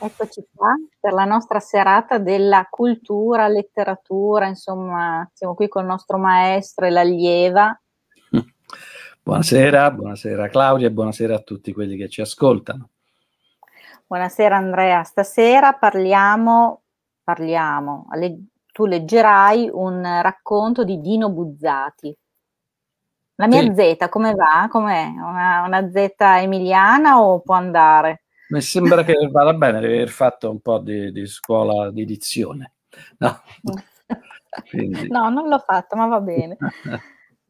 Eccoci qua per la nostra serata della cultura, letteratura, insomma, siamo qui con il nostro maestro e l'allieva. Buonasera, buonasera Claudia e buonasera a tutti quelli che ci ascoltano. Buonasera Andrea, stasera parliamo, parliamo, tu leggerai un racconto di Dino Buzzati. La mia sì. Z come va? Com'è? Una, una Z emiliana o può andare? Mi sembra che vada bene, deve aver fatto un po' di, di scuola di dizione. No? no, non l'ho fatto, ma va bene.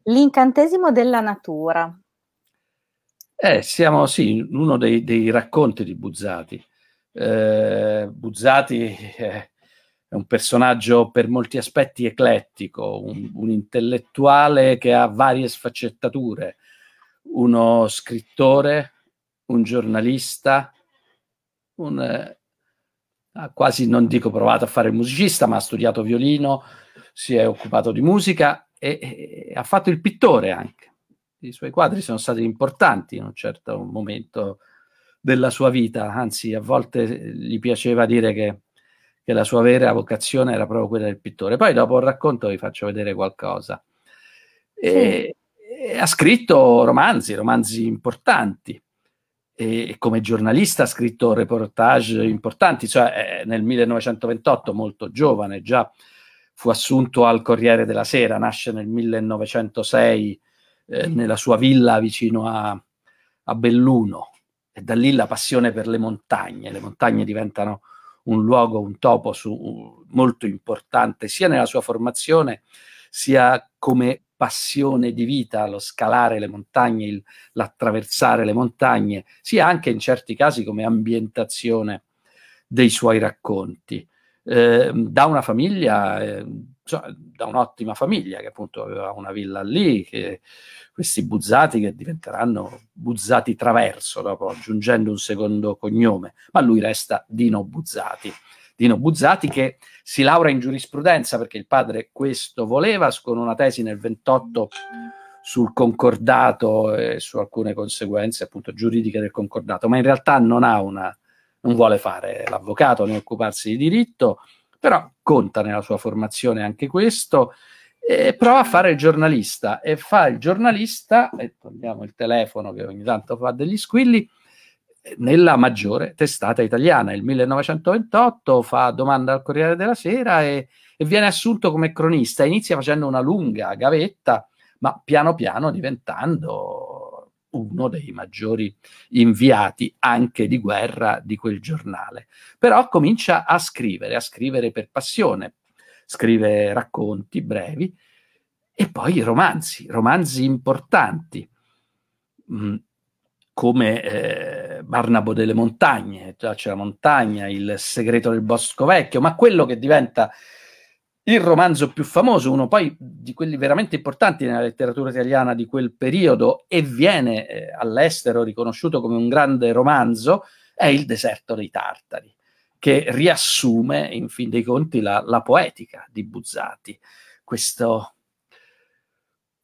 L'incantesimo della natura. Eh, siamo sì, uno dei, dei racconti di Buzzati. Eh, Buzzati è, è, un personaggio per molti aspetti eclettico, un, un intellettuale che ha varie sfaccettature, uno scrittore, un giornalista, un, eh, ha quasi, non dico provato a fare il musicista, ma ha studiato violino, si è occupato di musica e, e, ha fatto il pittore anche. I suoi quadri sono stati importanti in un certo momento della sua vita, anzi a volte gli piaceva dire che, che la sua vera vocazione era proprio quella del pittore. Poi dopo il racconto vi faccio vedere qualcosa. E, e ha scritto romanzi, romanzi importanti e come giornalista ha scritto reportage importanti, cioè eh, nel 1928, molto giovane, già fu assunto al Corriere della Sera, nasce nel 1906 eh, nella sua villa vicino a, a Belluno e da lì la passione per le montagne. Le montagne diventano un luogo, un topo su, molto importante sia nella sua formazione sia come passione di vita, lo scalare le montagne, il, l'attraversare le montagne, sia anche in certi casi come ambientazione dei suoi racconti. Eh, da una famiglia, eh, cioè, da un'ottima famiglia che appunto aveva una villa lì, che, questi buzzati che diventeranno buzzati traverso dopo aggiungendo un secondo cognome, ma lui resta Dino Buzzati. Dino Buzzati che si laurea in giurisprudenza perché il padre questo voleva, con una tesi nel 28 sul concordato e su alcune conseguenze appunto giuridiche del concordato, ma in realtà non ha una, non vuole fare l'avvocato né occuparsi di diritto, però conta nella sua formazione anche questo e prova a fare il giornalista. E fa il giornalista, e togliamo il telefono che ogni tanto fa degli squilli, nella maggiore testata italiana. Il 1928 fa domanda al Corriere della Sera e, e viene assunto come cronista. Inizia facendo una lunga gavetta, ma piano piano diventando uno dei maggiori inviati anche di guerra di quel giornale. Però comincia a scrivere, a scrivere per passione, scrive racconti brevi e poi romanzi, romanzi importanti. Mm, come eh, Barnabo delle montagne, già c'è la montagna, il segreto del bosco vecchio, ma quello che diventa il romanzo più famoso, uno poi di quelli veramente importanti nella letteratura italiana di quel periodo e viene eh, all'estero riconosciuto come un grande romanzo, è Il deserto dei Tartari, che riassume in fin dei conti la, la poetica di Buzzati, questo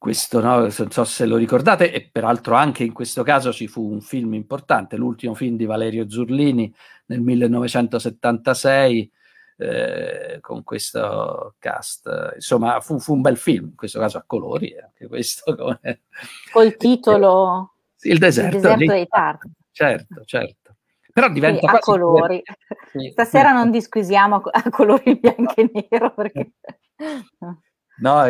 questo no, non so se lo ricordate, e peraltro anche in questo caso ci fu un film importante, l'ultimo film di Valerio Zurlini nel 1976, eh, con questo cast. Insomma, fu, fu, un bel film, in questo caso a colori, eh, anche questo. Come... Col titolo Il deserto, il deserto dei Tartari. Certo, certo. Però diventa sì, a colori. Sì. Stasera non disquisiamo a colori bianco e nero perché... No,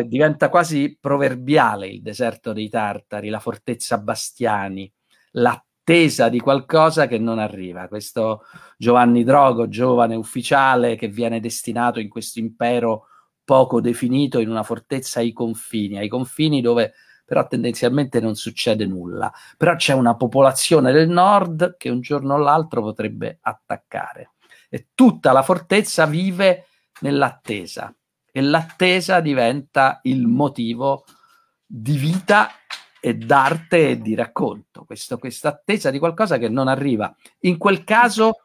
diventa quasi proverbiale il deserto dei Tartari, la fortezza Bastiani, l'attesa di qualcosa che non arriva. Questo Giovanni Drogo, giovane ufficiale che viene destinato in questo impero poco definito in una fortezza ai confini, ai confini dove però tendenzialmente non succede nulla. Però c'è una popolazione del nord che un giorno o l'altro potrebbe attaccare e tutta la fortezza vive nell'attesa e l'attesa diventa il motivo di vita e d'arte e di racconto. Questa attesa di qualcosa che non arriva. In quel caso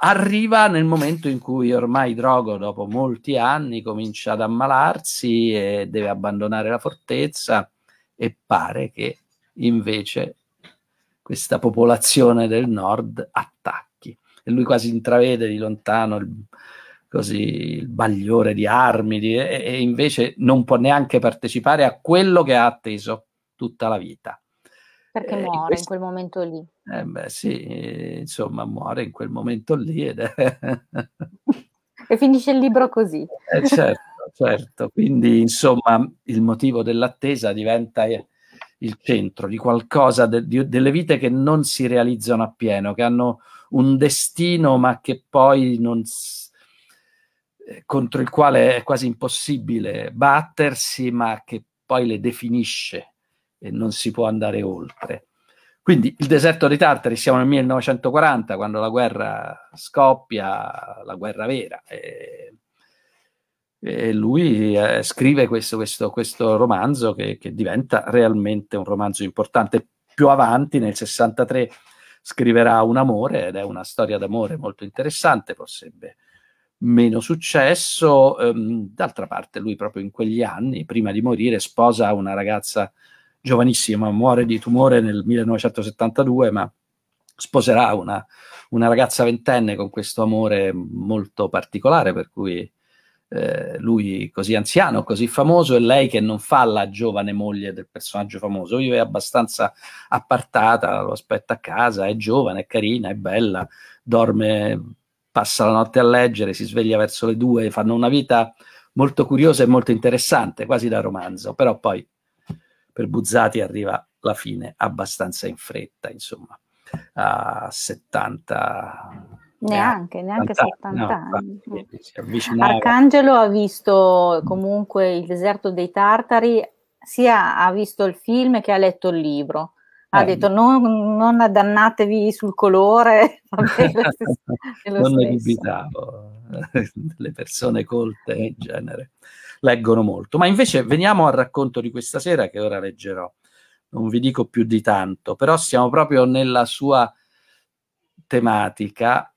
arriva nel momento in cui ormai Drogo, dopo molti anni, comincia ad ammalarsi e deve abbandonare la fortezza e pare che invece questa popolazione del nord attacchi. e lui quasi intravede di lontano il, così, il bagliore di armi di, e, e, invece non può neanche partecipare a quello che ha atteso tutta la vita. Perché eh, muore in, questo, in, quel momento lì. Eh beh sì, insomma muore in quel momento lì ed è... e finisce il libro così. Eh, certo, certo. Quindi insomma il motivo dell'attesa diventa il centro di qualcosa, de, di, delle vite che non si realizzano appieno, che hanno un destino ma che poi non, eh, contro il quale è quasi impossibile battersi, ma che poi le definisce e non si può andare oltre. Quindi il deserto dei Tartari, siamo nel 1940, quando la guerra scoppia, la guerra vera. E, e lui eh, scrive questo, questo, questo romanzo che, che, diventa realmente un romanzo importante. Più avanti, nel 63, scriverà Un amore ed è una storia d'amore molto interessante, forse meno successo. Um, d'altra parte, lui proprio in quegli anni, prima di morire, sposa una ragazza giovanissima, muore di tumore nel 1972, ma sposerà una, una ragazza ventenne con questo amore molto particolare, per cui eh, lui così anziano, così famoso, e lei che non fa la giovane moglie del personaggio famoso, vive abbastanza appartata, lo aspetta a casa, è giovane, è carina, è bella, dorme, passa la notte a leggere, si sveglia verso le due, fanno una vita molto curiosa e molto interessante, quasi da romanzo, però poi per Buzzati arriva la fine abbastanza in fretta, insomma, a 70 neanche, neanche 70 no, anni. No. Arcangelo ha visto comunque il deserto dei Tartari, sia ha visto il film che ha letto il libro. Ha eh, detto non, non addannatevi sul colore. non ne dubitavo, le persone colte in genere leggono molto. Ma invece veniamo al racconto di questa sera che ora leggerò. Non vi dico più di tanto, però siamo proprio nella sua tematica,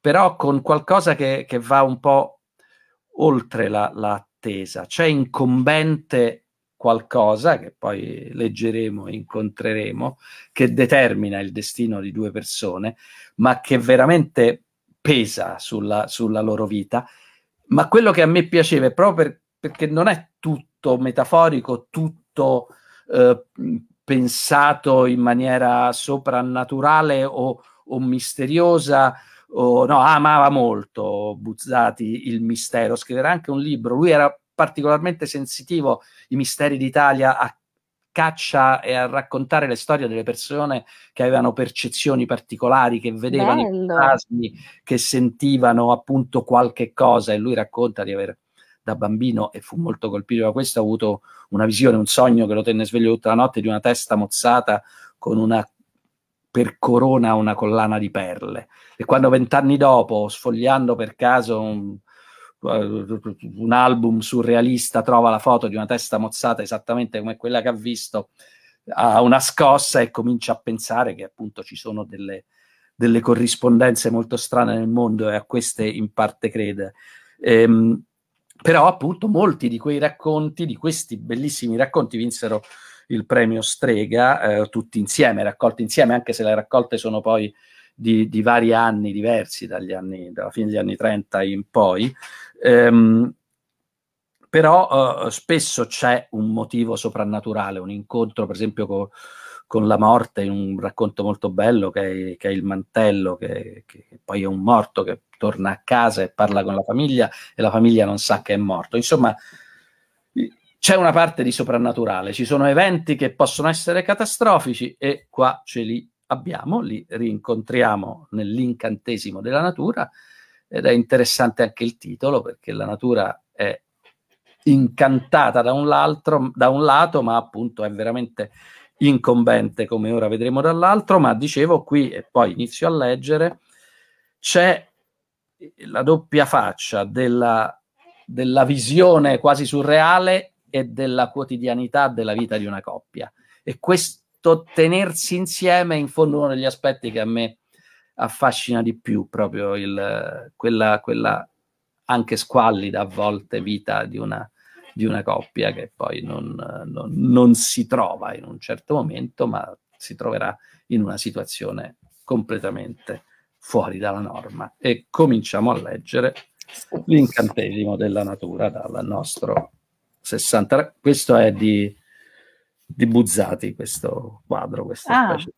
però con qualcosa che, che va un po' oltre la, l'attesa. C'è incombente qualcosa che poi leggeremo e incontreremo, che determina il destino di due persone, ma che veramente pesa sulla, sulla loro vita. Ma quello che a me piaceva è proprio per, perché non è tutto metaforico, tutto eh, pensato in maniera soprannaturale o, o misteriosa. O, no, amava molto Buzzati il mistero, scriverà anche un libro. Lui era particolarmente sensitivo ai misteri d'Italia, a caccia e a raccontare le storie delle persone che avevano percezioni particolari, che vedevano Bello. i fantasmi, che sentivano appunto qualche cosa e lui racconta di aver da bambino e fu molto colpito da questo, ha avuto una visione, un sogno che lo tenne sveglio tutta la notte di una testa mozzata con una per corona una collana di perle. E quando vent'anni dopo, sfogliando per caso un, un, album surrealista, trova la foto di una testa mozzata esattamente come quella che ha visto, ha una scossa e comincia a pensare che appunto ci sono delle, delle corrispondenze molto strane nel mondo e a queste in parte crede. Ehm, però appunto molti di quei racconti, di questi bellissimi racconti, vinsero il premio Strega eh, tutti insieme, raccolti insieme, anche se le raccolte sono poi di, di vari anni diversi, dagli anni, dalla fine degli anni 30 in poi. Ehm, però eh, spesso c'è un motivo soprannaturale, un incontro per esempio con, con la morte in un racconto molto bello che è, che è Il mantello, che, che, poi è un morto che torna a casa e parla con la famiglia e la famiglia non sa che è morto. Insomma, c'è una parte di soprannaturale, ci sono eventi che possono essere catastrofici e qua ce li abbiamo, li rincontriamo nell'incantesimo della natura ed è interessante anche il titolo perché la natura è incantata da un, da un lato, ma appunto è veramente incombente come ora vedremo dall'altro, ma dicevo qui e poi inizio a leggere, c'è la doppia faccia della, della visione quasi surreale e della quotidianità della vita di una coppia. E questo tenersi insieme in fondo uno degli aspetti che a me affascina di più, proprio il, quella, quella anche squallida a volte vita di una, di una coppia che poi non, non, non si trova in un certo momento, ma si troverà in una situazione completamente fuori dalla norma. E cominciamo a leggere l'incantesimo della natura dal nostro 60. Questo è di, di Buzzati, questo quadro, questa ah. specie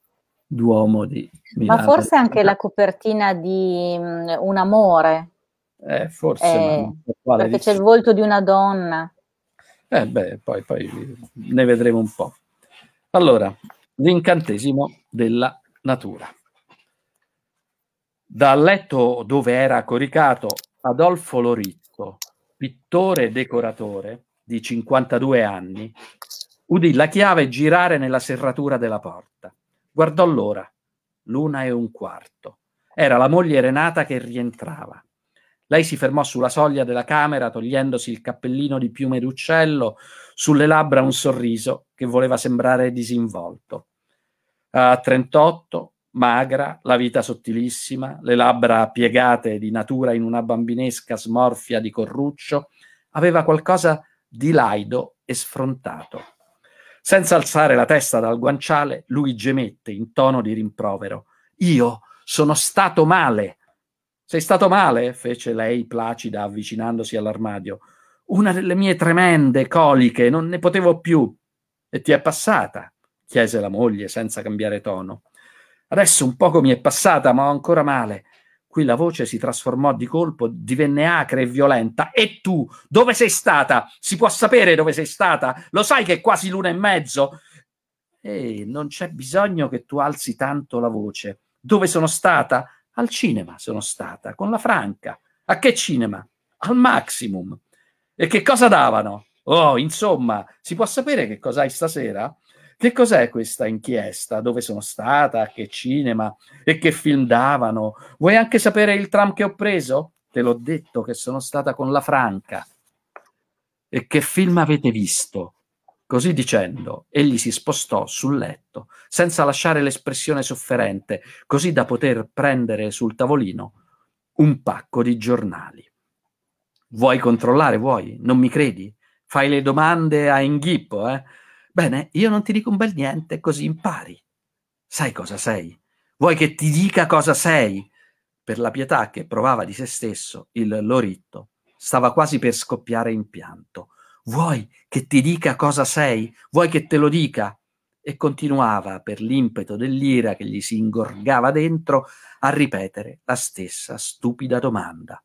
d'uomo di Milano. Ma forse anche la copertina di um, Un amore. Eh, forse. Eh, perché c'è il volto di una donna. Eh beh, poi, poi ne vedremo un po'. Allora, l'incantesimo della natura. Dal letto dove era coricato Adolfo Lorizzo, pittore e decoratore di 52 anni, udì la chiave girare nella serratura della porta. Guardò l'ora, l'una e un quarto. Era la moglie Renata che rientrava. Lei si fermò sulla soglia della camera, togliendosi il cappellino di piume d'uccello, sulle labbra un sorriso che voleva sembrare disinvolto. A 38, magra, la vita sottilissima, le labbra piegate di natura in una bambinesca smorfia di corruccio, aveva qualcosa di laido e sfrontato. Senza alzare la testa dal guanciale, lui gemette in tono di rimprovero. Io sono stato male. Sei stato male? fece lei placida avvicinandosi all'armadio. Una delle mie tremende coliche, non ne potevo più. E ti è passata? chiese la moglie senza cambiare tono. Adesso un poco mi è passata, ma ho ancora male. Qui la voce si trasformò di colpo, divenne acre e violenta. E tu, dove sei stata? Si può sapere dove sei stata? Lo sai che è quasi l'una e mezzo? E non c'è bisogno che tu alzi tanto la voce. Dove sono stata? Al cinema sono stata, con la Franca. A che cinema? Al Maximum. E che cosa davano? Oh, insomma, si può sapere che cosa hai stasera? Che cos'è questa inchiesta? Dove sono stata? Che cinema? E che film davano? Vuoi anche sapere il tram che ho preso? Te l'ho detto che sono stata con la Franca. E che film avete visto? Così dicendo, egli si spostò sul letto, senza lasciare l'espressione sofferente, così da poter prendere sul tavolino un pacco di giornali. Vuoi controllare? Vuoi? Non mi credi? Fai le domande a inghippo, eh? Bene, io non ti dico un bel niente, così impari. Sai cosa sei? Vuoi che ti dica cosa sei? Per la pietà che provava di se stesso, il Loritto stava quasi per scoppiare in pianto. Vuoi che ti dica cosa sei? Vuoi che te lo dica? E continuava, per l'impeto dell'ira che gli si ingorgava dentro, a ripetere la stessa stupida domanda.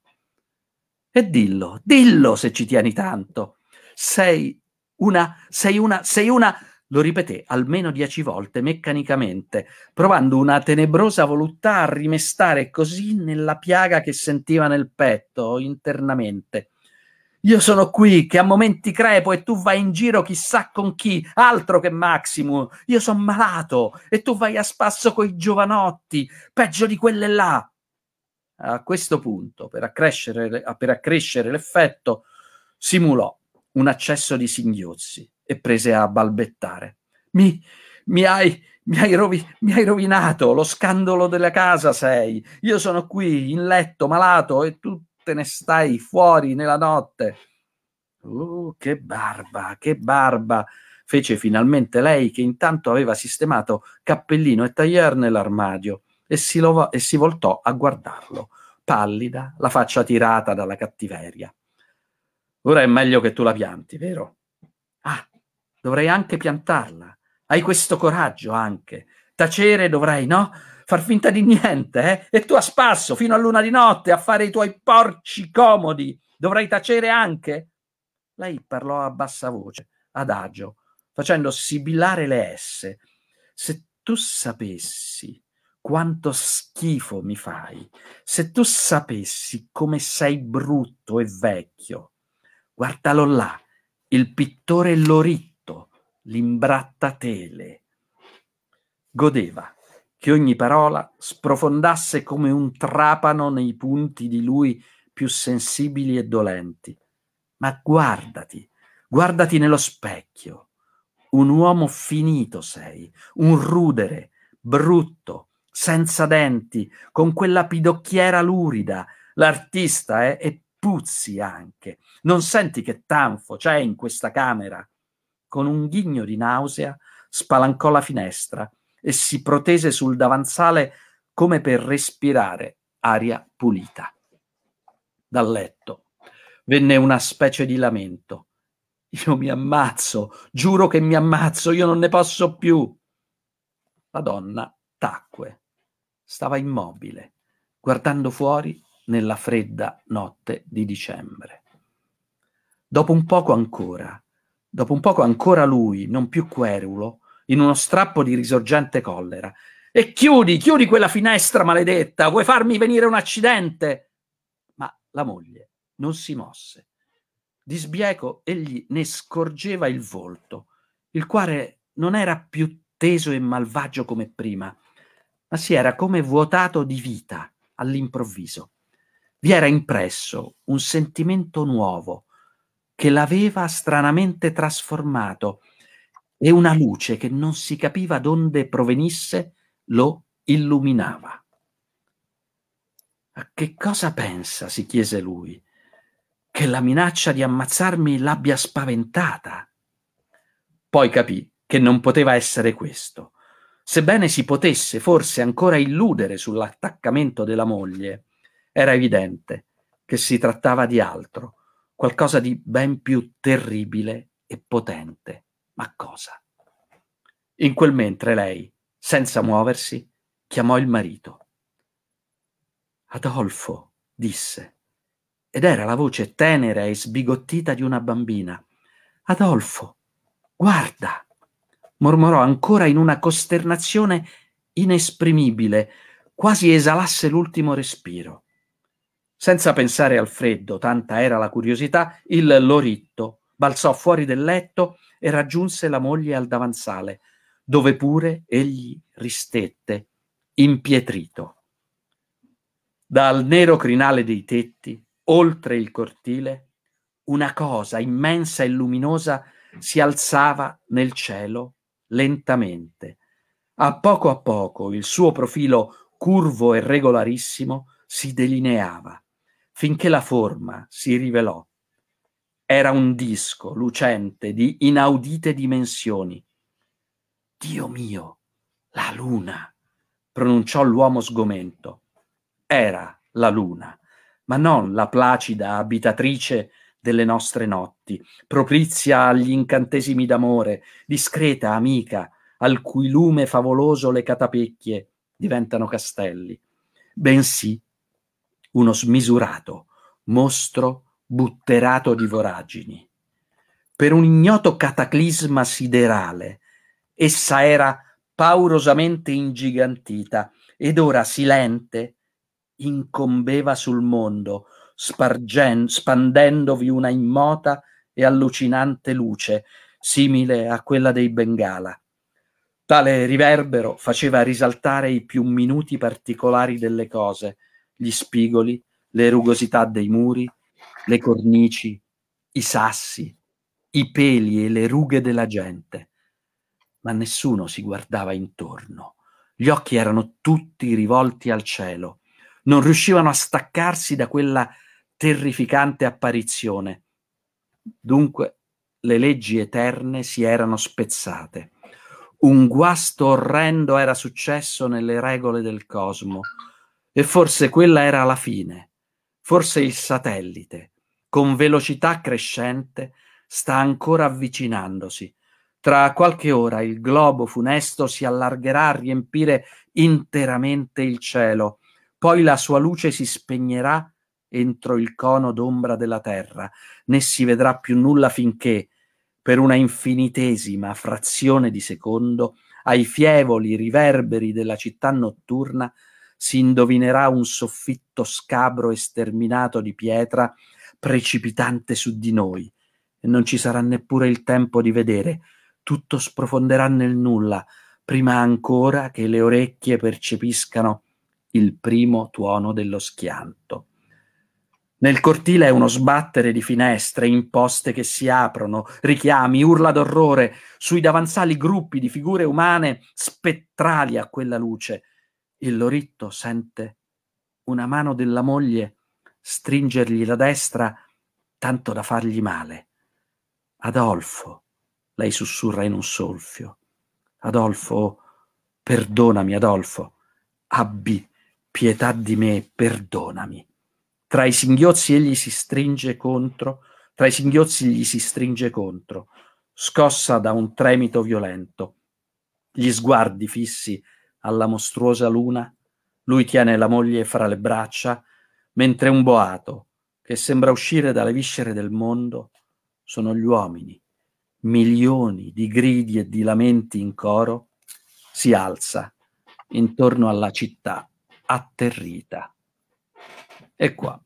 E dillo, dillo se ci tieni tanto. Sei una, sei una, sei una, lo ripeté almeno dieci volte meccanicamente, provando una tenebrosa voluttà a rimestare così nella piaga che sentiva nel petto internamente. Io sono qui che a momenti crepo e tu vai in giro chissà con chi, altro che Maximo. Io sono malato e tu vai a spasso coi giovanotti, peggio di quelle là. A questo punto, per accrescere, per accrescere l'effetto, simulò un accesso di singhiozzi e prese a balbettare. Mi, mi, hai, mi, hai rovi, mi hai rovinato, lo scandalo della casa sei. Io sono qui in letto malato e tu te ne stai fuori nella notte. Oh, che barba, che barba! fece finalmente lei, che intanto aveva sistemato cappellino e tailleur nell'armadio, e si, lo, e si voltò a guardarlo, pallida, la faccia tirata dalla cattiveria. Ora è meglio che tu la pianti, vero? Ah, dovrei anche piantarla. Hai questo coraggio anche. Tacere dovrai, no? Far finta di niente, eh? E tu a spasso, fino a luna di notte, a fare i tuoi porci comodi. Dovrai tacere anche? Lei parlò a bassa voce, adagio, facendo sibillare le S. Se tu sapessi quanto schifo mi fai, se tu sapessi come sei brutto e vecchio, Guardalo là, il pittore Loritto, l'imbrattaatele. Godeva che ogni parola sprofondasse come un trapano nei punti di lui più sensibili e dolenti. Ma guardati, guardati nello specchio. Un uomo finito sei, un rudere, brutto, senza denti, con quella pidocchiera lurida. L'artista eh, è puzzi anche. Non senti che tanfo c'è in questa camera? Con un ghigno di nausea spalancò la finestra e si protese sul davanzale come per respirare aria pulita. Dal letto venne una specie di lamento. Io mi ammazzo, giuro che mi ammazzo, io non ne posso più. La donna tacque, stava immobile, guardando fuori nella fredda notte di dicembre. Dopo un poco ancora, dopo un poco ancora lui, non più querulo, in uno strappo di risorgente collera. E chiudi, chiudi quella finestra maledetta, vuoi farmi venire un accidente? Ma la moglie non si mosse. Di sbieco egli ne scorgeva il volto, il quale non era più teso e malvagio come prima, ma si era come vuotato di vita all'improvviso. Vi era impresso un sentimento nuovo che l'aveva stranamente trasformato e una luce che non si capiva d'onde provenisse lo illuminava. A che cosa pensa? si chiese lui che la minaccia di ammazzarmi l'abbia spaventata. Poi capì che non poteva essere questo. Sebbene si potesse forse ancora illudere sull'attaccamento della moglie, era evidente che si trattava di altro, qualcosa di ben più terribile e potente. Ma cosa? In quel mentre lei, senza muoversi, chiamò il marito. Adolfo, disse, ed era la voce tenera e sbigottita di una bambina. Adolfo, guarda, mormorò ancora in una costernazione inesprimibile, quasi esalasse l'ultimo respiro. Senza pensare al freddo, tanta era la curiosità, il loritto balzò fuori del letto e raggiunse la moglie al davanzale, dove pure egli ristette, impietrito. Dal nero crinale dei tetti oltre il cortile, una cosa immensa e luminosa si alzava nel cielo lentamente. A poco a poco il suo profilo curvo e regolarissimo si delineava, finché la forma si rivelò. Era un disco lucente di inaudite dimensioni. Dio mio, la luna, pronunciò l'uomo sgomento. Era la luna ma non la placida abitatrice delle nostre notti, propizia agli incantesimi d'amore, discreta amica, al cui lume favoloso le catapecchie diventano castelli, bensì uno smisurato mostro butterato di voragini. Per un ignoto cataclisma siderale, essa era paurosamente ingigantita ed ora silente incombeva sul mondo, spargen- spandendovi una immota e allucinante luce, simile a quella dei Bengala. Tale riverbero faceva risaltare i più minuti particolari delle cose, gli spigoli, le rugosità dei muri, le cornici, i sassi, i peli e le rughe della gente. Ma nessuno si guardava intorno. Gli occhi erano tutti rivolti al cielo non riuscivano a staccarsi da quella terrificante apparizione. Dunque le leggi eterne si erano spezzate. Un guasto orrendo era successo nelle regole del cosmo e forse quella era la fine. Forse il satellite, con velocità crescente, sta ancora avvicinandosi. Tra qualche ora il globo funesto si allargherà a riempire interamente il cielo poi la sua luce si spegnerà entro il cono d'ombra della terra, né si vedrà più nulla finché, per una infinitesima frazione di secondo, ai fievoli riverberi della città notturna si indovinerà un soffitto scabro e sterminato di pietra precipitante su di noi, e non ci sarà neppure il tempo di vedere, tutto sprofonderà nel nulla, prima ancora che le orecchie percepiscano il primo tuono dello schianto. Nel cortile è uno sbattere di finestre, imposte che si aprono, richiami, urla d'orrore, sui davanzali gruppi di figure umane spettrali a quella luce. Il loritto sente una mano della moglie stringergli la destra tanto da fargli male. Adolfo, lei sussurra in un solfio. Adolfo, perdonami, Adolfo abbi pietà di me, perdonami. Tra i singhiozzi egli si stringe contro, tra i singhiozzi gli si stringe contro, scossa da un tremito violento. Gli sguardi fissi alla mostruosa luna, lui tiene la moglie fra le braccia, mentre un boato, che sembra uscire dalle viscere del mondo, sono gli uomini, milioni di gridi e di lamenti in coro, si alza intorno alla città atterrita. E qua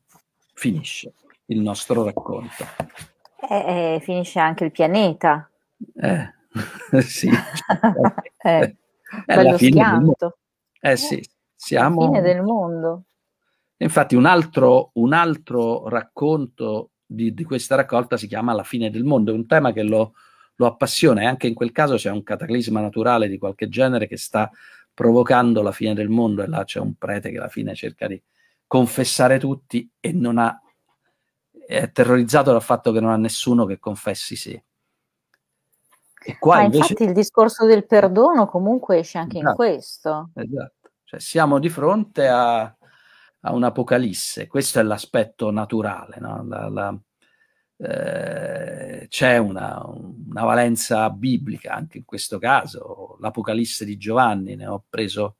finisce il nostro racconto. E, e finisce anche il pianeta. Eh, sì. eh, è la fine schianto. Eh sì, siamo... La fine del mondo. Infatti un altro, un altro racconto di, di, questa raccolta si chiama La fine del mondo, è un tema che lo, lo appassiona e anche in quel caso c'è un cataclisma naturale di qualche genere che sta provocando la fine del mondo e là c'è un prete che alla fine cerca di confessare tutti e non ha è terrorizzato dal fatto che non ha nessuno che confessi sé. E qua Ma invece... infatti il discorso del perdono comunque esce anche esatto, in questo. Esatto, cioè siamo di fronte a, a un'apocalisse, questo è l'aspetto naturale, no? la, la, eh, c'è una, una, valenza biblica anche in questo caso, l'Apocalisse di Giovanni, ne ho preso,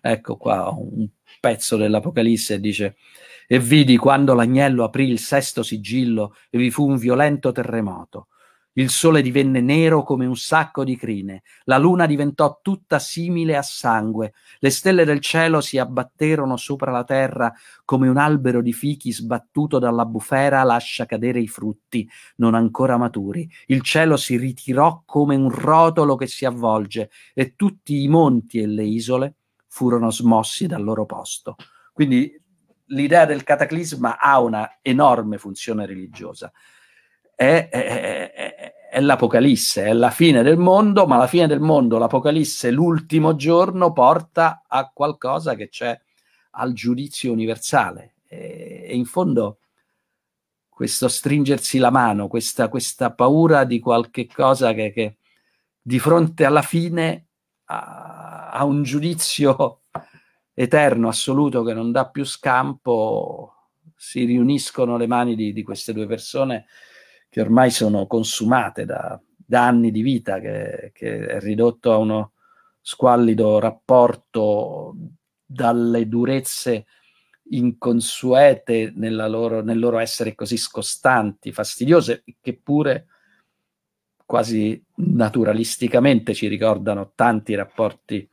ecco qua, un pezzo dell'Apocalisse, dice, e vidi quando l'agnello aprì il sesto sigillo e vi fu un violento terremoto. Il sole divenne nero come un sacco di crine, la luna diventò tutta simile a sangue, le stelle del cielo si abbatterono sopra la terra come un albero di fichi sbattuto dalla bufera lascia cadere i frutti non ancora maturi. Il cielo si ritirò come un rotolo che si avvolge e tutti i monti e le isole furono smossi dal loro posto. Quindi l'idea del cataclisma ha una enorme funzione religiosa è, è, è, è, l'Apocalisse, è la fine del mondo, ma la fine del mondo, l'Apocalisse, l'ultimo giorno, porta a qualcosa che c'è al giudizio universale. E, e in fondo questo stringersi la mano, questa, questa paura di qualche cosa che, che di fronte alla fine a, un giudizio eterno, assoluto, che non dà più scampo, si riuniscono le mani di, di queste due persone che ormai sono consumate da, da anni di vita, che, che, è ridotto a uno squallido rapporto dalle durezze inconsuete loro, nel loro essere così scostanti, fastidiose, che pure quasi naturalisticamente ci ricordano tanti rapporti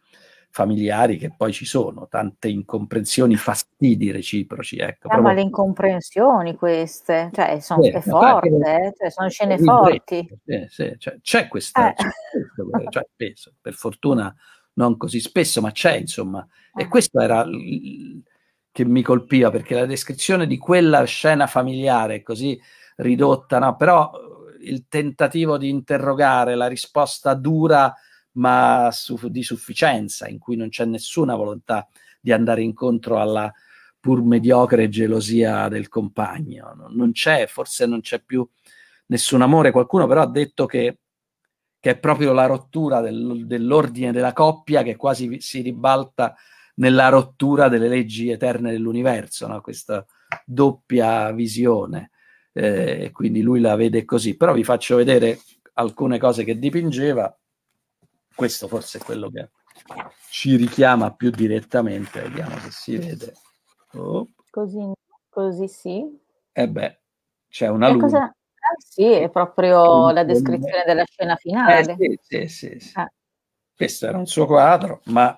familiari che poi ci sono, tante incomprensioni, fastidi reciproci. Ecco, ah, ma le incomprensioni queste, cioè, sono, sì, forte, eh? cioè, sono scene forti. Sì, sì, cioè, c'è questa, eh. c'è questo, cioè, peso, per fortuna non così spesso, ma c'è insomma. E eh. questo era l- che mi colpiva, perché la descrizione di quella scena familiare così ridotta, no? però il tentativo di interrogare la risposta dura ma su, di sufficienza, in cui non c'è nessuna volontà di andare incontro alla pur mediocre gelosia del compagno. Non c'è, forse non c'è più nessun amore. Qualcuno però ha detto che, che è proprio la rottura del, dell'ordine della coppia che quasi si ribalta nella rottura delle leggi eterne dell'universo, no? questa doppia visione. Eh, quindi lui la vede così. Però vi faccio vedere alcune cose che dipingeva questo forse è quello che ci richiama più direttamente, vediamo se si vede. Oh. Così, così sì. E eh beh, c'è una luce. Cosa... Ah, sì, è proprio la descrizione della scena finale. Eh, sì, sì, sì, sì. Ah. Questo era un suo quadro, ma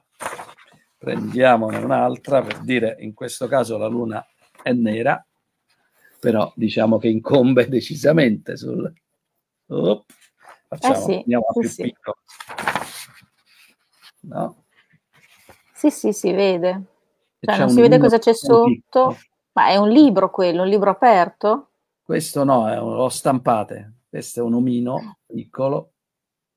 prendiamone un'altra per dire in questo caso la luna è nera, però diciamo che incombe decisamente sul... Oh, facciamo, eh sì, andiamo a più sì. piccolo. No? Sì, sì, si vede. Cioè, non si vede cosa c'è sotto. Piccolo. Ma è un libro quello, un libro aperto? Questo no, è un, lo stampate. Questo è un omino piccolo.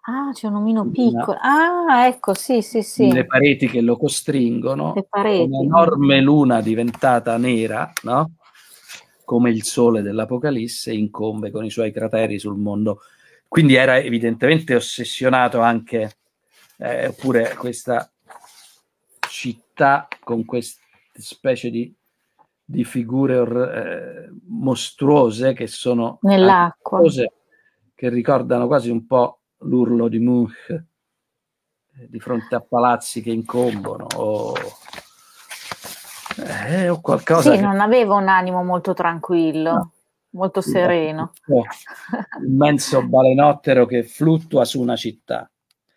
Ah, c'è un omino piccolo. Ah, ecco, sì, sì, sì. Le pareti che lo costringono. Le pareti. Un'enorme luna diventata nera, no? Come il sole dell'Apocalisse incombe con i suoi crateri sul mondo. Quindi era evidentemente ossessionato anche eh, oppure questa città con queste specie di, di figure eh, mostruose che sono nell'acqua, che ricordano quasi un po' l'urlo di Munch eh, di fronte a palazzi che incombono o, eh, o qualcosa. Sì, che... non aveva un animo molto tranquillo. No molto sereno. Immenso balenottero che fluttua su una città.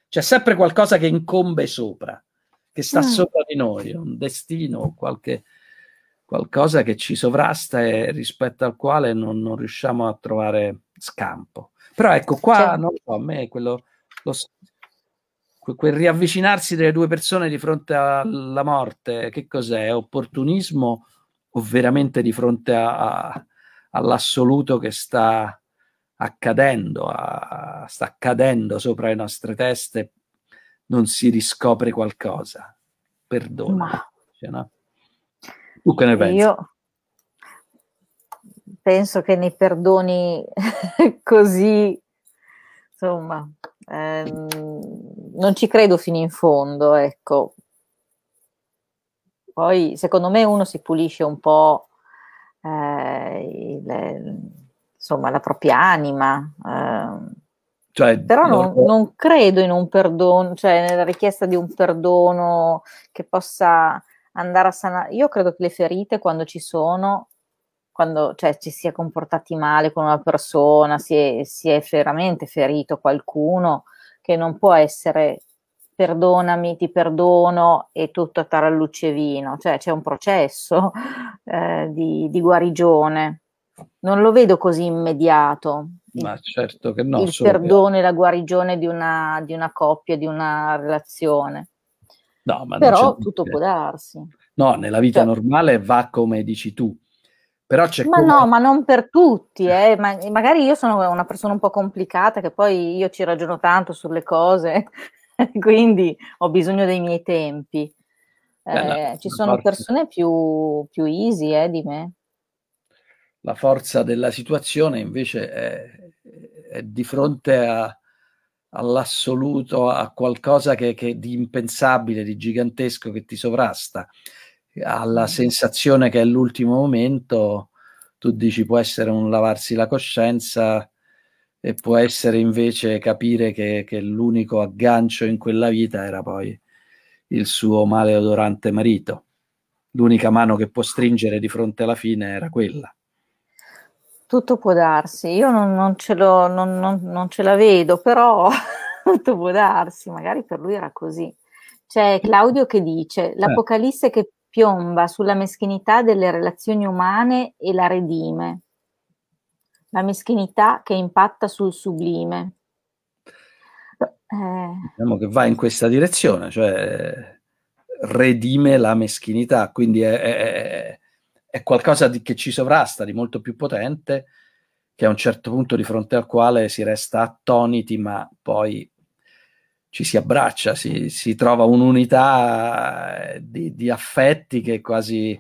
C'è sempre qualcosa che incombe sopra, che sta mm. sopra di noi, un destino, qualche, qualcosa che ci sovrasta e rispetto al quale non, non riusciamo a trovare scampo. Però ecco, qua cioè. non so, a me quello, lo, quel riavvicinarsi delle due persone di fronte alla morte, che cos'è? Opportunismo o veramente di fronte a, a, all'assoluto che sta accadendo, a, sta accadendo sopra le nostre teste, non si riscopre qualcosa. Perdona. Ma... Cioè, no? Tu che ne pensi? Io penso che nei perdoni così, insomma, ehm, non ci credo fino in fondo, ecco. Poi, secondo me, uno si pulisce un po' eh, il, insomma, la propria anima. Eh. Cioè, però non, non, credo in un perdono, cioè nella richiesta di un perdono che possa andare a sanare. Io credo che le ferite, quando ci sono, quando cioè, ci si è comportati male con una persona, si è, si è veramente ferito qualcuno, che non può essere perdonami, ti perdono e tutto a tarallucce vino, cioè c'è un processo eh, di, di, guarigione. Non lo vedo così immediato. Ma certo che no. Il perdono che... e la guarigione di una, di una, coppia, di una relazione. No, ma Però tutto può darsi. No, nella vita cioè, normale va come dici tu. Però c'è ma come... no, ma non per tutti, eh. ma, magari io sono una persona un po' complicata che poi io ci ragiono tanto sulle cose quindi ho bisogno dei miei tempi. Eh, ci sono forza. persone più, più easy eh, di me. La forza della situazione invece è, è di fronte a, all'assoluto, a qualcosa che, che di impensabile, di gigantesco che ti sovrasta, alla mm. sensazione che è l'ultimo momento, tu dici può essere un lavarsi la coscienza, e può essere invece capire che, che l'unico aggancio in quella vita era poi il suo maleodorante marito. L'unica mano che può stringere di fronte alla fine era quella. Tutto può darsi, io non, non, ce, lo, non, non ce, la vedo, però tutto può darsi, magari per lui era così. C'è Claudio che dice, l'Apocalisse che piomba sulla meschinità delle relazioni umane e la redime la meschinità che impatta sul sublime. Eh. Diciamo che va in questa direzione, cioè redime la meschinità, quindi è, è, è qualcosa di, che ci sovrasta, di molto più potente, che a un certo punto di fronte al quale si resta attoniti, ma poi ci si abbraccia, si, si trova un'unità di, di, affetti che quasi...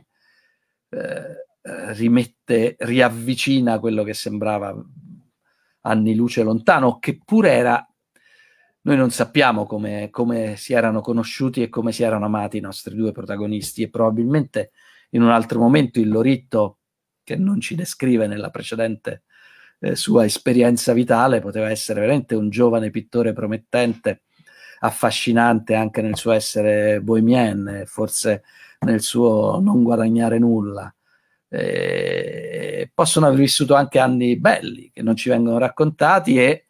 Eh, rimette, riavvicina quello che sembrava anni luce lontano, che pure era, noi non sappiamo come, come si erano conosciuti e come si erano amati i nostri due protagonisti e probabilmente in un altro momento il Loritto, che non ci descrive nella precedente eh, sua esperienza vitale, poteva essere veramente un giovane pittore promettente, affascinante anche nel suo essere bohemien, forse nel suo non guadagnare nulla. Eh, possono aver vissuto anche anni belli che non ci vengono raccontati e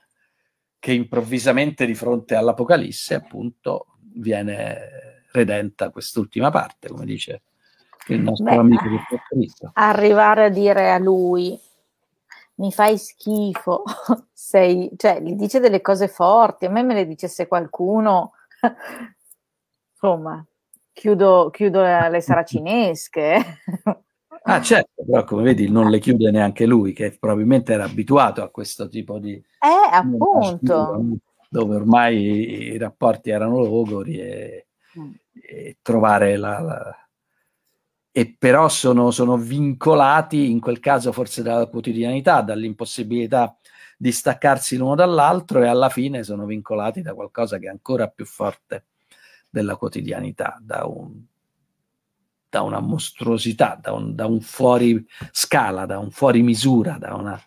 che improvvisamente di fronte all'Apocalisse appunto viene redenta quest'ultima parte, come dice il nostro Beh, amico Cristo. Arrivare a dire a lui mi fai schifo, sei, cioè gli dice delle cose forti, a me me le dicesse qualcuno, insomma, chiudo, chiudo le saracinesche. Ah, certo, però come vedi non le chiude neanche lui, che probabilmente era abituato a questo tipo di... Eh, appunto. Dove ormai i rapporti erano logori e, mm. e trovare la, la... E però sono, sono vincolati, in quel caso forse dalla quotidianità, dall'impossibilità di staccarsi l'uno dall'altro e alla fine sono vincolati da qualcosa che è ancora più forte della quotidianità, da un da una mostruosità, da un, da un, fuori scala, da un fuori misura, da una,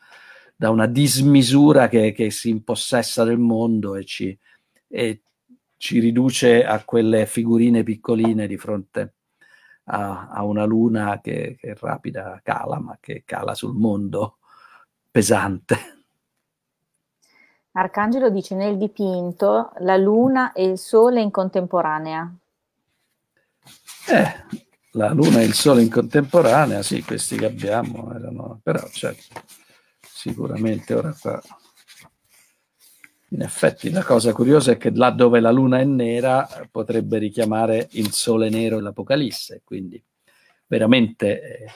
da una dismisura che, che, si impossessa del mondo e ci, e ci riduce a quelle figurine piccoline di fronte a, a una luna che, che rapida cala, ma che cala sul mondo pesante. Arcangelo dice nel dipinto la luna e il sole in contemporanea. Eh, la luna e il sole in contemporanea, sì, questi che abbiamo erano, però certo, sicuramente ora qua. In effetti la cosa curiosa è che là dove la luna è nera potrebbe richiamare il sole nero e l'Apocalisse, quindi veramente eh,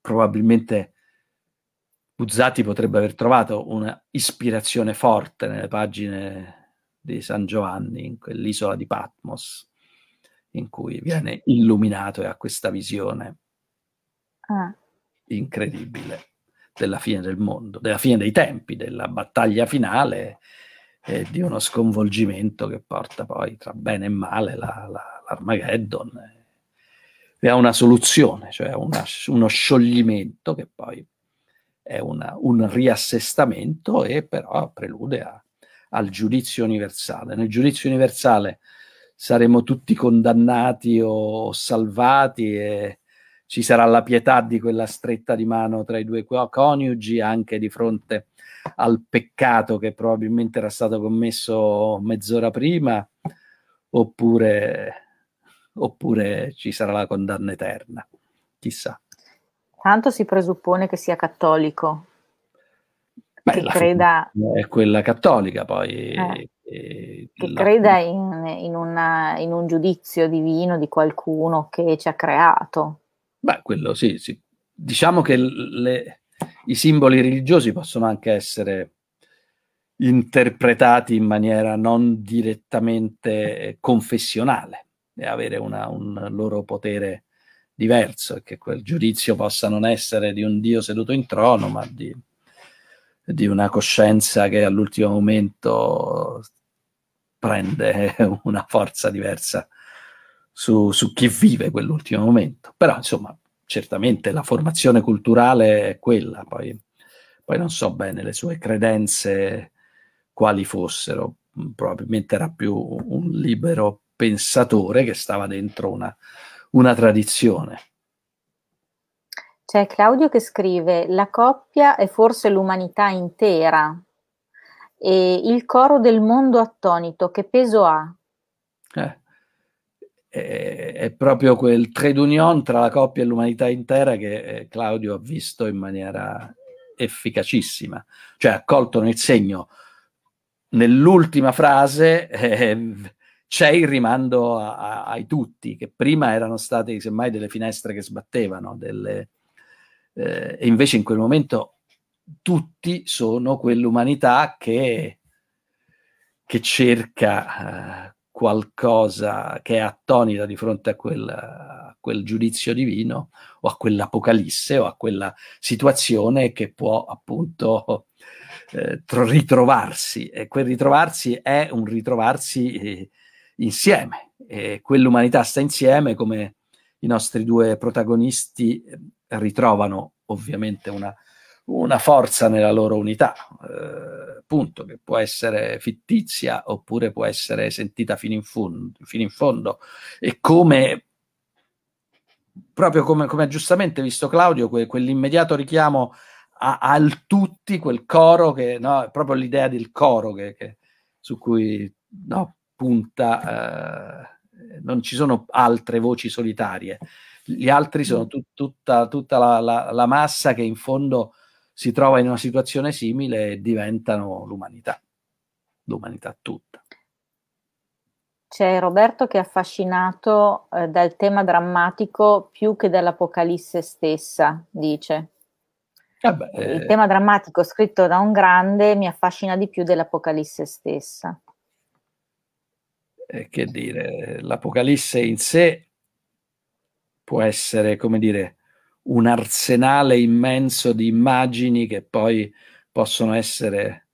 probabilmente Buzzati potrebbe aver trovato una ispirazione forte nelle pagine di San Giovanni, in quell'isola di Patmos, in cui viene illuminato e ha questa visione ah. incredibile della fine del mondo, della fine dei tempi, della battaglia finale e di uno sconvolgimento che porta poi tra bene e male la, la, l'Armageddon e a una soluzione, cioè una, uno scioglimento che poi è una, un riassestamento e però prelude a, al giudizio universale. Nel giudizio universale saremo tutti condannati o salvati e ci sarà la pietà di quella stretta di mano tra i due coniugi anche di fronte al peccato che probabilmente era stato commesso mezz'ora prima oppure, oppure ci sarà la condanna eterna. Chissà. Tanto si presuppone che sia cattolico. Beh, che creda... È quella cattolica poi. Eh, che la... creda in, in, una, in, un giudizio divino di qualcuno che ci ha creato. Beh, quello sì, sì. Diciamo che le, i simboli religiosi possono anche essere interpretati in maniera non direttamente confessionale e avere una, un loro potere diverso e che quel giudizio possa non essere di un Dio seduto in trono, ma di, di una coscienza che all'ultimo momento prende una forza diversa su, su chi vive quell'ultimo momento. Però, insomma, certamente la formazione culturale è quella, poi, poi non so bene le sue credenze quali fossero, probabilmente era più un libero pensatore che stava dentro una, una tradizione. C'è Claudio che scrive: La coppia è forse l'umanità intera. E il coro del mondo attonito, che peso ha? Eh, è, proprio quel trade union tra la coppia e l'umanità intera che eh, Claudio ha visto in maniera efficacissima. Cioè ha colto nel segno nell'ultima frase eh, c'è il rimando a, a, ai tutti, che prima erano state semmai delle finestre che sbattevano, delle, eh, e invece in quel momento tutti sono quell'umanità che, che cerca eh, qualcosa che è attonita di fronte a quel, a quel, giudizio divino o a quell'apocalisse o a quella situazione che può appunto eh, ritrovarsi e quel ritrovarsi è un ritrovarsi eh, insieme. E quell'umanità sta insieme come i nostri due protagonisti eh, ritrovano ovviamente una, una forza nella loro unità, eh, punto, che può essere fittizia oppure può essere sentita fino in, fondo, fino in fondo. E come, proprio come, come ha giustamente visto Claudio, que, quell'immediato richiamo a, al tutti, quel coro, che, no, proprio l'idea del coro che, che, su cui no, punta, eh, non ci sono altre voci solitarie, gli altri sono mm. tu, tutta, tutta la, la, la, massa che in fondo si trova in una situazione simile e diventano l'umanità, l'umanità tutta. C'è Roberto che è affascinato eh, dal tema drammatico più che dall'Apocalisse stessa, dice. Vabbè, eh... Il tema drammatico scritto da un grande mi affascina di più dell'Apocalisse stessa eh, che dire, l'Apocalisse in sé può essere, come dire, un arsenale immenso di immagini che poi possono essere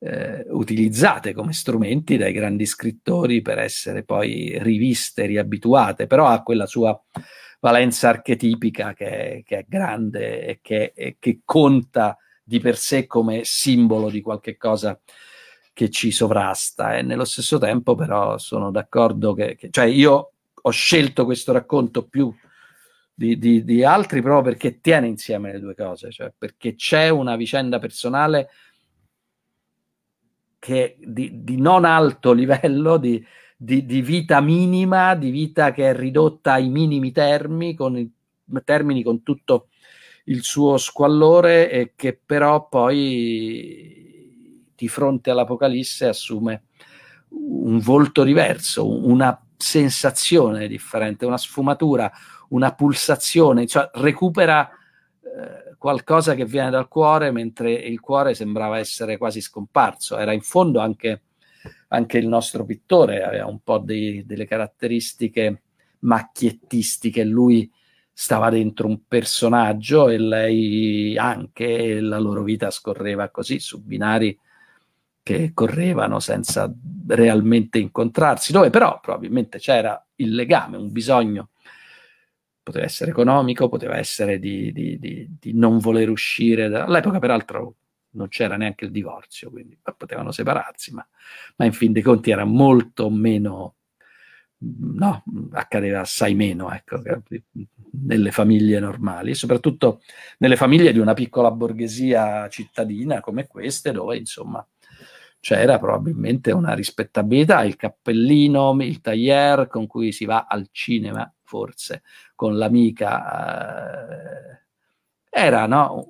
eh, utilizzate come strumenti dai grandi scrittori per essere poi riviste, riabituate, però ha quella sua valenza archetipica che, che è grande e che, e che, conta di per sé come simbolo di qualche cosa che ci sovrasta. E nello stesso tempo però sono d'accordo che, che cioè io ho scelto questo racconto più di, di, di, altri proprio perché tiene insieme le due cose, cioè perché c'è una vicenda personale che di, di non alto livello, di, vita minima, di vita che è ridotta ai minimi termini, con, i, termini, con tutto il suo squallore e che però poi di fronte all'Apocalisse assume un volto diverso, una sensazione differente, una sfumatura, una pulsazione, cioè recupera eh, qualcosa che viene dal cuore mentre il cuore sembrava essere quasi scomparso. Era in fondo anche, anche il nostro pittore, aveva un po' dei, delle caratteristiche macchiettistiche, lui stava dentro un personaggio e lei anche, e la loro vita scorreva così su binari che correvano senza realmente incontrarsi, dove però probabilmente c'era il legame, un bisogno poteva essere economico, poteva essere di, di, di, di non voler uscire. Da... All'epoca, peraltro, non c'era neanche il divorzio, quindi potevano separarsi, ma, ma in fin dei conti era molto meno, no, accadeva assai meno, ecco, nelle famiglie normali, soprattutto nelle famiglie di una piccola borghesia cittadina come queste, dove insomma c'era probabilmente una rispettabilità, il cappellino, il tailleur con cui si va al cinema, forse, con l'amica. Eh, era no,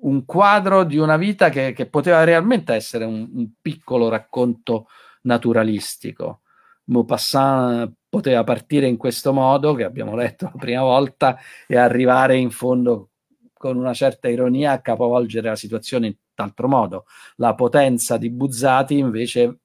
un quadro di una vita che, che poteva realmente essere un, un, piccolo racconto naturalistico. Maupassant poteva partire in questo modo, che abbiamo letto la prima volta, e arrivare in fondo con una certa ironia a capovolgere la situazione in altro modo. La potenza di Buzzati invece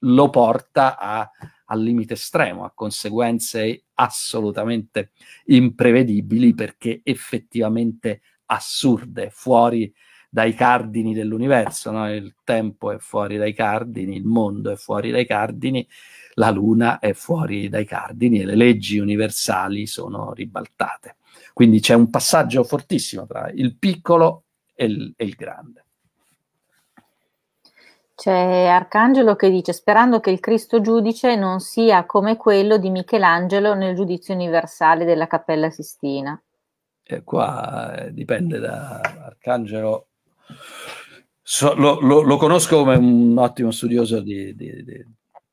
lo porta a, al limite estremo, a conseguenze assolutamente imprevedibili perché effettivamente assurde, fuori dai cardini dell'universo. No? Il tempo è fuori dai cardini, il mondo è fuori dai cardini, la luna è fuori dai cardini e le leggi universali sono ribaltate. Quindi c'è un passaggio fortissimo tra il piccolo e il, e il grande. C'è Arcangelo che dice sperando che il Cristo giudice non sia come quello di Michelangelo nel giudizio universale della Cappella Sistina. E qua eh, dipende da Arcangelo. So, lo, lo, lo, conosco come un ottimo studioso di, di, di,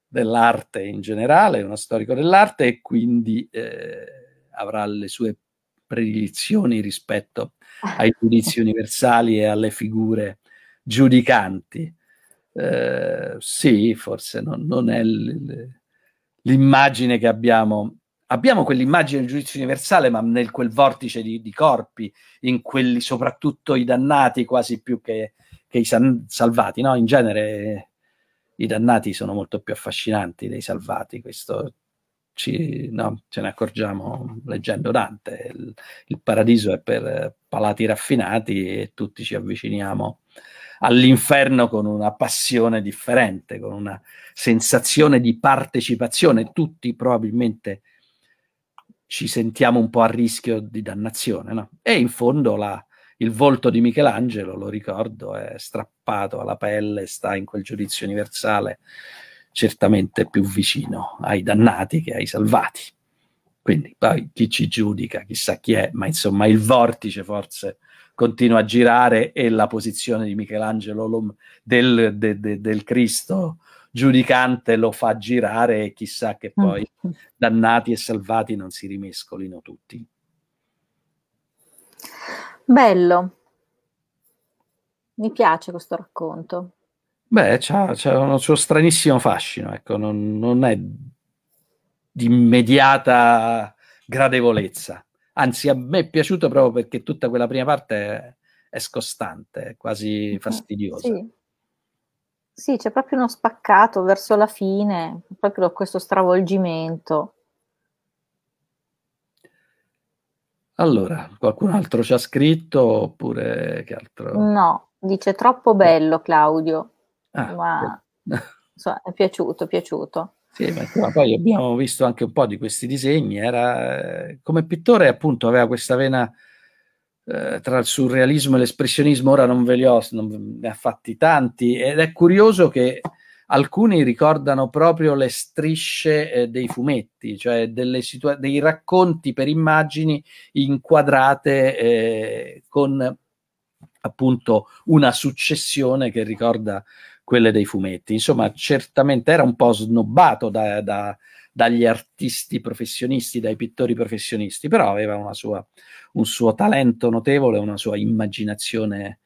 dell'arte in generale, uno storico dell'arte e quindi eh, avrà le sue predilizioni rispetto ai giudizi universali e alle figure giudicanti. Eh, sì, forse non, non è l, l'immagine che abbiamo. Abbiamo quell'immagine del giudizio universale, ma nel quel vortice di, di corpi, in quelli soprattutto i dannati quasi più che, che i san, salvati. No? In genere i dannati sono molto più affascinanti dei salvati, questo ci, no, ce ne accorgiamo leggendo Dante. Il, il, paradiso è per palati raffinati e tutti ci avviciniamo all'inferno con una passione differente, con una sensazione di partecipazione. Tutti probabilmente ci sentiamo un po' a rischio di dannazione, no? E in fondo la, il volto di Michelangelo, lo ricordo, è strappato alla pelle, sta in quel giudizio universale certamente più vicino ai dannati che ai salvati. Quindi poi chi ci giudica, chissà chi è, ma insomma il vortice forse continua a girare e la posizione di Michelangelo del, de, de, del Cristo giudicante lo fa girare e chissà che mm. poi dannati e salvati non si rimescolino tutti. Bello, mi piace questo racconto. Beh, c'ha, c'ha un suo stranissimo fascino, ecco, non, non è di immediata gradevolezza anzi a me è piaciuto proprio perché tutta quella prima parte è, scostante, è quasi fastidiosa. Sì. sì. c'è proprio uno spaccato verso la fine, proprio questo stravolgimento. Allora, qualcun altro ci ha scritto oppure che altro? No, dice troppo bello Claudio, ah, ma insomma, è piaciuto, è piaciuto. Sì, ma poi abbiamo visto anche un po' di questi disegni. Era, come pittore, appunto, aveva questa vena eh, tra il surrealismo e l'espressionismo. Ora non ve li ho, non, ne ha fatti tanti. Ed è curioso che alcuni ricordano proprio le strisce eh, dei fumetti, cioè situa- dei racconti per immagini inquadrate eh, con appunto una successione che ricorda quelle dei fumetti. Insomma, certamente era un po' snobbato da, da, dagli artisti professionisti, dai pittori professionisti, però aveva sua, un suo talento notevole, una sua immaginazione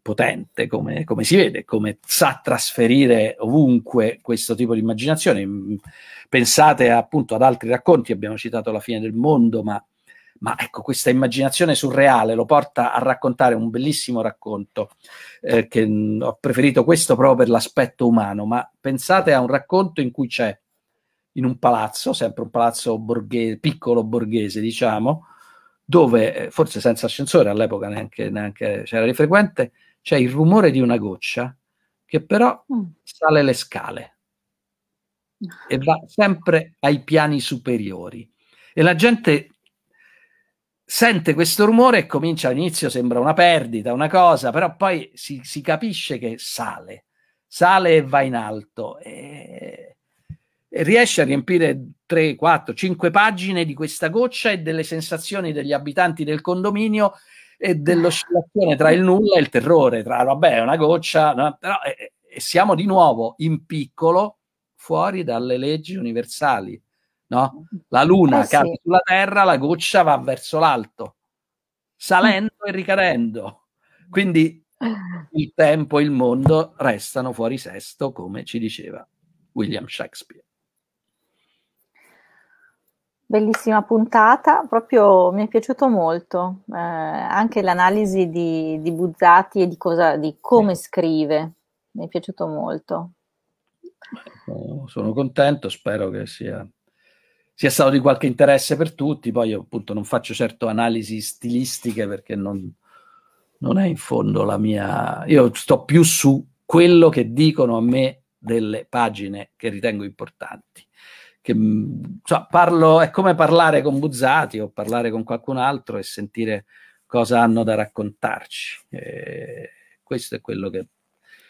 potente, come, come, si vede, come sa trasferire ovunque questo tipo di immaginazione. Pensate appunto ad altri racconti, abbiamo citato La fine del mondo, ma ma ecco, questa immaginazione surreale lo porta a raccontare un bellissimo racconto, eh, che mh, ho preferito questo proprio per l'aspetto umano, ma pensate a un racconto in cui c'è in un palazzo, sempre un palazzo borghese, piccolo borghese, diciamo, dove eh, forse senza ascensore all'epoca neanche, neanche c'era di frequente, c'è il rumore di una goccia che però mm. sale le scale e va sempre ai piani superiori. E la gente sente questo rumore e comincia all'inizio sembra una perdita, una cosa, però poi si, si capisce che sale, sale e va in alto e, e, riesce a riempire 3, 4, 5 pagine di questa goccia e delle sensazioni degli abitanti del condominio e dell'oscillazione tra il nulla e il terrore, tra vabbè, una goccia, no? però e, e siamo di nuovo in piccolo fuori dalle leggi universali no? La luna eh, cade sì. sulla terra, la goccia va verso l'alto, salendo e ricadendo. Quindi il tempo e il mondo restano fuori sesto, come ci diceva William Shakespeare. Bellissima puntata, proprio mi è piaciuto molto, eh, anche l'analisi di, di, Buzzati e di, cosa, di come scrive, mi è piaciuto molto. Sono contento, spero che sia sia stato di qualche interesse per tutti. Poi io appunto non faccio certo analisi stilistiche perché non, non è in fondo la mia... Io sto più su quello che dicono a me delle pagine che ritengo importanti. Che, cioè, parlo, è come parlare con Buzzati o parlare con qualcun altro e sentire cosa hanno da raccontarci. E questo è quello che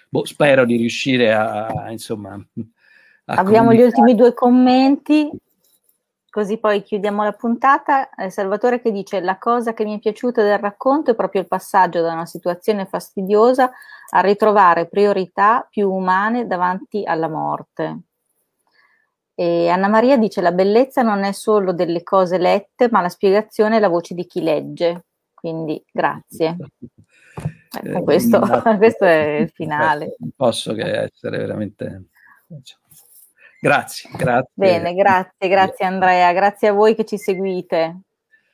boh, spero di riuscire a, a insomma. A Abbiamo gli ultimi due commenti Così poi chiudiamo la puntata. Eh, Salvatore che dice: La cosa che mi è piaciuta del racconto è proprio il passaggio da una situazione fastidiosa a ritrovare priorità più umane davanti alla morte. E Anna Maria dice: La bellezza non è solo delle cose lette, ma la spiegazione e la voce di chi legge. Quindi grazie. Eh, questo, questo, è il finale. Non posso che essere veramente Grazie, grazie. Bene, grazie, grazie Andrea, grazie a voi che ci seguite.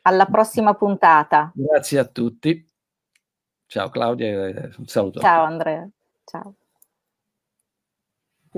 Alla prossima puntata. Grazie a tutti. Ciao Claudia, un saluto. Ciao Andrea. Ciao.